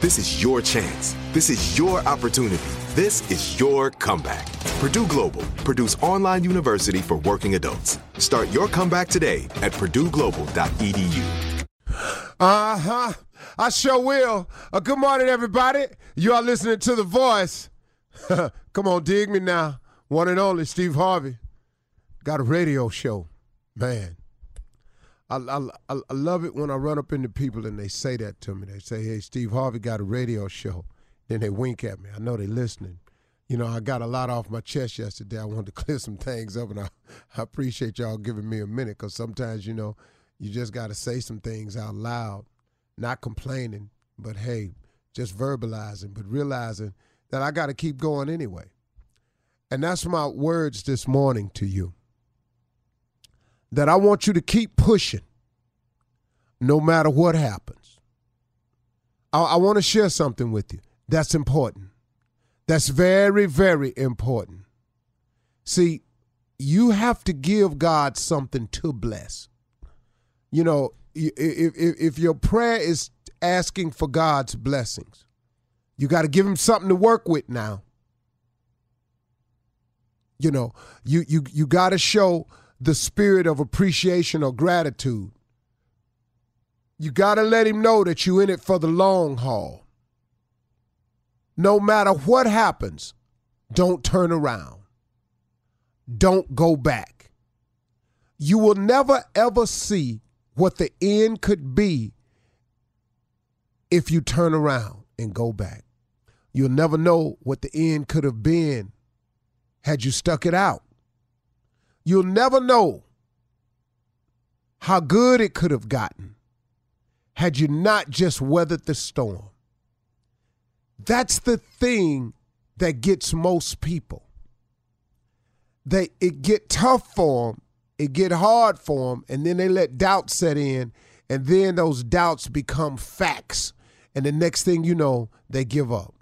This is your chance. This is your opportunity. This is your comeback. Purdue Global, Purdue's online university for working adults. Start your comeback today at purdueglobal.edu. Uh huh. I sure will. Uh, good morning, everybody. You are listening to The Voice. Come on, dig me now. One and only Steve Harvey. Got a radio show. Man. I, I, I love it when I run up into people and they say that to me. They say, hey, Steve Harvey got a radio show. Then they wink at me. I know they're listening. You know, I got a lot off my chest yesterday. I wanted to clear some things up, and I, I appreciate y'all giving me a minute because sometimes, you know, you just got to say some things out loud, not complaining, but hey, just verbalizing, but realizing that I got to keep going anyway. And that's my words this morning to you. That I want you to keep pushing no matter what happens. I, I want to share something with you that's important. That's very, very important. See, you have to give God something to bless. You know, if, if, if your prayer is asking for God's blessings, you got to give him something to work with now. You know, you you you got to show the spirit of appreciation or gratitude. You got to let him know that you're in it for the long haul. No matter what happens, don't turn around. Don't go back. You will never ever see what the end could be if you turn around and go back. You'll never know what the end could have been had you stuck it out. You'll never know how good it could have gotten had you not just weathered the storm. That's the thing that gets most people. They it get tough for them, it get hard for them, and then they let doubt set in, and then those doubts become facts, and the next thing you know, they give up.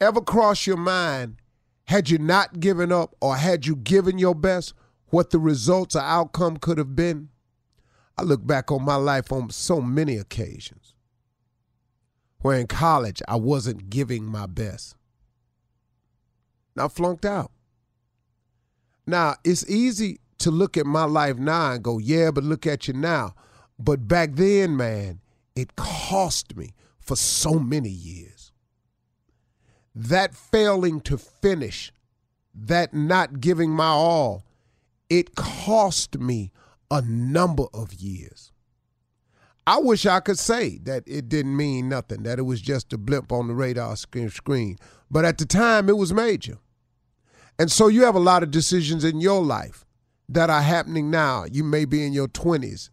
Ever cross your mind, had you not given up or had you given your best, what the results or outcome could have been? I look back on my life on so many occasions where in college I wasn't giving my best. Now flunked out. Now it's easy to look at my life now and go, yeah, but look at you now. But back then, man, it cost me for so many years. That failing to finish, that not giving my all, it cost me a number of years. I wish I could say that it didn't mean nothing, that it was just a blimp on the radar screen. But at the time, it was major. And so you have a lot of decisions in your life that are happening now. You may be in your 20s,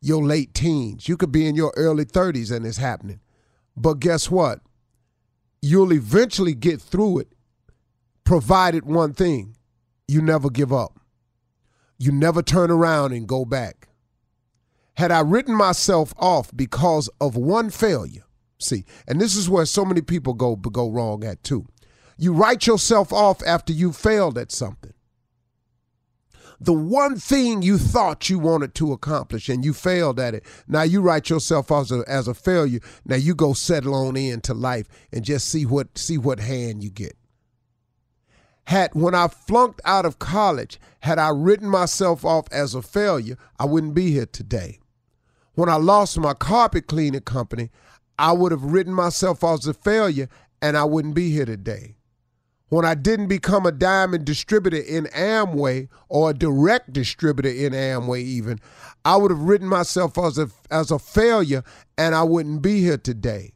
your late teens. You could be in your early 30s and it's happening. But guess what? You'll eventually get through it, provided one thing you never give up. You never turn around and go back. Had I written myself off because of one failure, see, and this is where so many people go go wrong at too. You write yourself off after you failed at something. The one thing you thought you wanted to accomplish and you failed at it. Now you write yourself off as a, as a failure. Now you go settle on into life and just see what see what hand you get. Had when I flunked out of college, had I written myself off as a failure, I wouldn't be here today. When I lost my carpet cleaning company, I would have written myself off as a failure and I wouldn't be here today when I didn't become a diamond distributor in Amway or a direct distributor in Amway, even, I would have written myself as a, as a failure and I wouldn't be here today.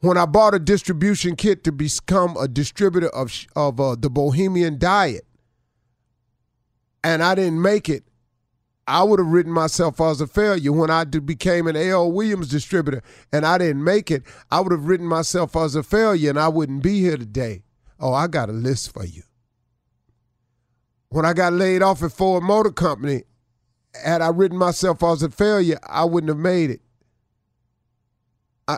When I bought a distribution kit to become a distributor of, of uh, the Bahamian Diet and I didn't make it, I would have written myself as a failure when I became an A.L. Williams distributor and I didn't make it. I would have written myself as a failure and I wouldn't be here today. Oh, I got a list for you. When I got laid off at Ford Motor Company, had I written myself as a failure, I wouldn't have made it. I,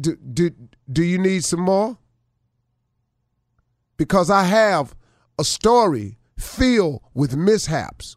do, do, do you need some more? Because I have a story filled with mishaps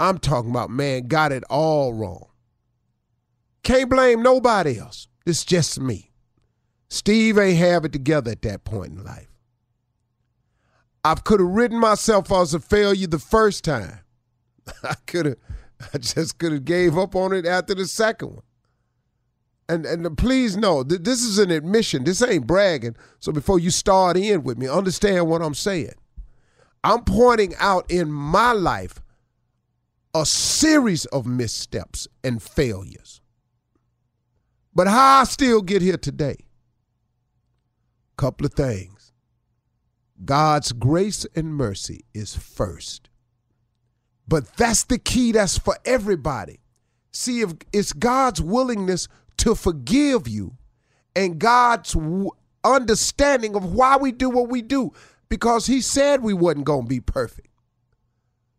I'm talking about, man, got it all wrong. Can't blame nobody else. It's just me. Steve ain't have it together at that point in life. I could have written myself as a failure the first time. I could have, I just could have gave up on it after the second one. And and please know that this is an admission. This ain't bragging. So before you start in with me, understand what I'm saying. I'm pointing out in my life a series of missteps and failures. But how I still get here today? Couple of things. God's grace and mercy is first. But that's the key, that's for everybody. See, if it's God's willingness to forgive you and God's understanding of why we do what we do, because He said we wasn't going to be perfect.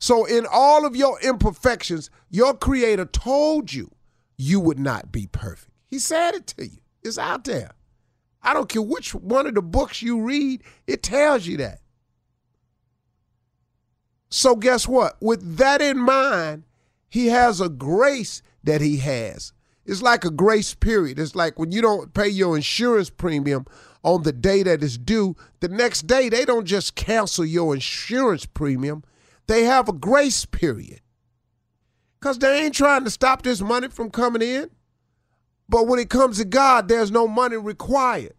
So, in all of your imperfections, your creator told you you would not be perfect. He said it to you. It's out there. I don't care which one of the books you read, it tells you that. So, guess what? With that in mind, he has a grace that he has. It's like a grace period. It's like when you don't pay your insurance premium on the day that is due, the next day they don't just cancel your insurance premium they have a grace period because they ain't trying to stop this money from coming in. But when it comes to God, there's no money required.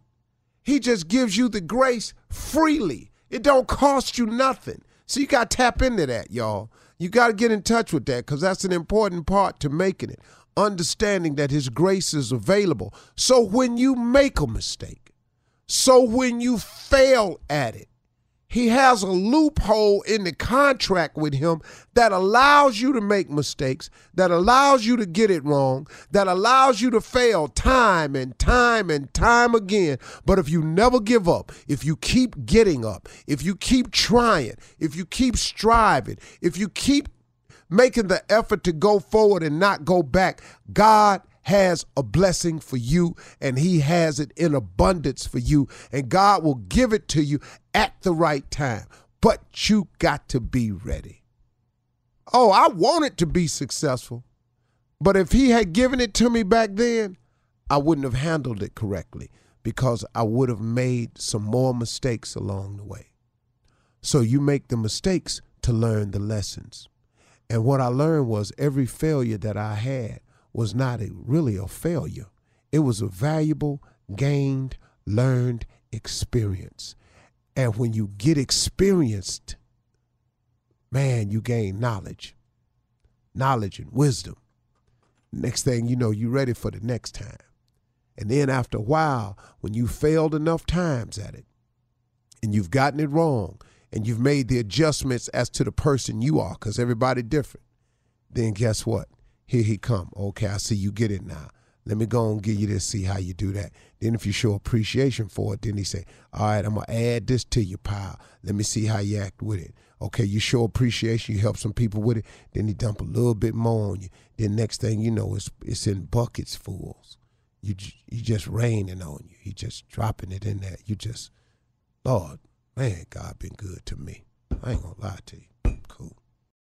He just gives you the grace freely. It don't cost you nothing. So you got to tap into that, y'all. You got to get in touch with that because that's an important part to making it. Understanding that His grace is available. So when you make a mistake, so when you fail at it, he has a loophole in the contract with him that allows you to make mistakes, that allows you to get it wrong, that allows you to fail time and time and time again. But if you never give up, if you keep getting up, if you keep trying, if you keep striving, if you keep making the effort to go forward and not go back, God has a blessing for you and he has it in abundance for you and God will give it to you at the right time. But you got to be ready. Oh, I wanted to be successful. But if he had given it to me back then, I wouldn't have handled it correctly because I would have made some more mistakes along the way. So you make the mistakes to learn the lessons. And what I learned was every failure that I had was not a, really a failure. It was a valuable, gained, learned experience. And when you get experienced, man, you gain knowledge, knowledge and wisdom. Next thing you know, you're ready for the next time. And then after a while, when you failed enough times at it, and you've gotten it wrong, and you've made the adjustments as to the person you are, because everybody different, then guess what? Here he come. Okay, I see you get it now. Let me go and give you this, see how you do that. Then if you show appreciation for it, then he say, all right, I'm going to add this to your pile. Let me see how you act with it. Okay, you show appreciation, you help some people with it, then he dump a little bit more on you. Then next thing you know, it's, it's in buckets fulls. You, you just raining on you. He just dropping it in there. You just, Lord, man, God been good to me. I ain't to lie to you.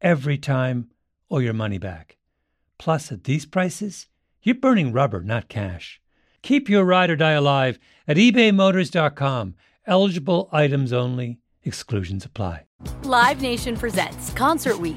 every time or your money back. Plus, at these prices, you're burning rubber, not cash. Keep your ride or die alive at ebaymotors.com. Eligible items only, exclusions apply. Live Nation presents Concert Week.